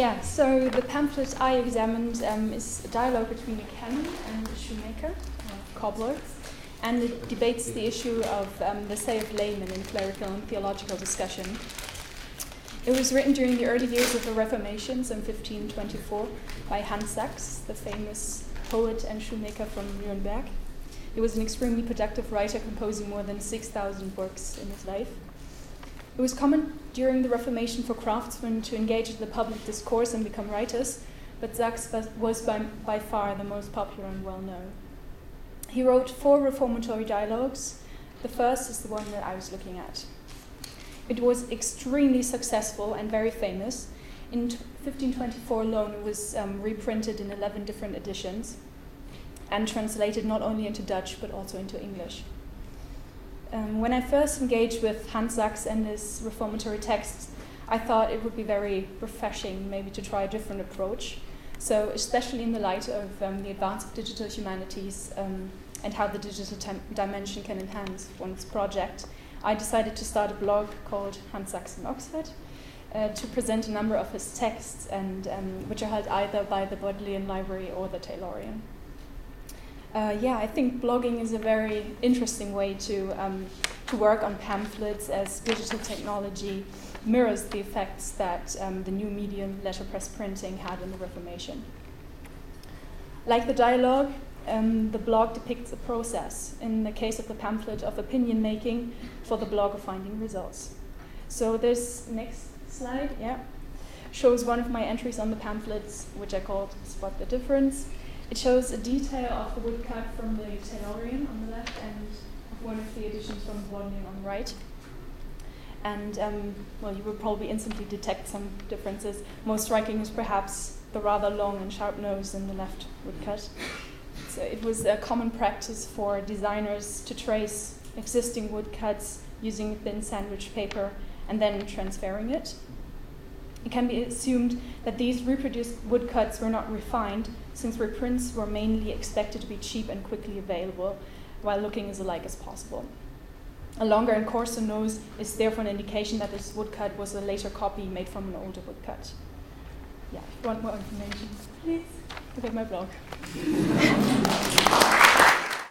Yeah, so the pamphlet I examined um, is a dialogue between a canon and a shoemaker, a cobbler, and it debates the issue of um, the say of laymen in clerical and theological discussion. It was written during the early years of the Reformation, in 1524, by Hans Sachs, the famous poet and shoemaker from Nuremberg. He was an extremely productive writer, composing more than 6,000 works in his life. It was common during the Reformation for craftsmen to engage in the public discourse and become writers, but Sachs was by, by far the most popular and well known. He wrote four reformatory dialogues. The first is the one that I was looking at. It was extremely successful and very famous. In 1524 alone, it was um, reprinted in 11 different editions and translated not only into Dutch but also into English. Um, when I first engaged with Hans Sachs and his reformatory texts, I thought it would be very refreshing maybe to try a different approach. So, especially in the light of um, the advance of digital humanities um, and how the digital dimension can enhance one's project, I decided to start a blog called Hans Sachs in Oxford uh, to present a number of his texts, and um, which are held either by the Bodleian Library or the Taylorian. Uh, yeah, I think blogging is a very interesting way to, um, to work on pamphlets as digital technology mirrors the effects that um, the new medium, letterpress printing, had in the Reformation. Like the dialogue, um, the blog depicts a process, in the case of the pamphlet, of opinion making for the blog of finding results. So this next slide, yeah, shows one of my entries on the pamphlets, which I called Spot the Difference. It shows a detail of the woodcut from the Taylorian on the left and one of the editions from Bodleian on the right. And um, well, you will probably instantly detect some differences. Most striking is perhaps the rather long and sharp nose in the left woodcut. So it was a common practice for designers to trace existing woodcuts using thin sandwich paper and then transferring it. It can be assumed that these reproduced woodcuts were not refined, since reprints were mainly expected to be cheap and quickly available, while looking as alike as possible. A longer and coarser nose is therefore an indication that this woodcut was a later copy made from an older woodcut. Yeah, if you want more information, please look at my blog.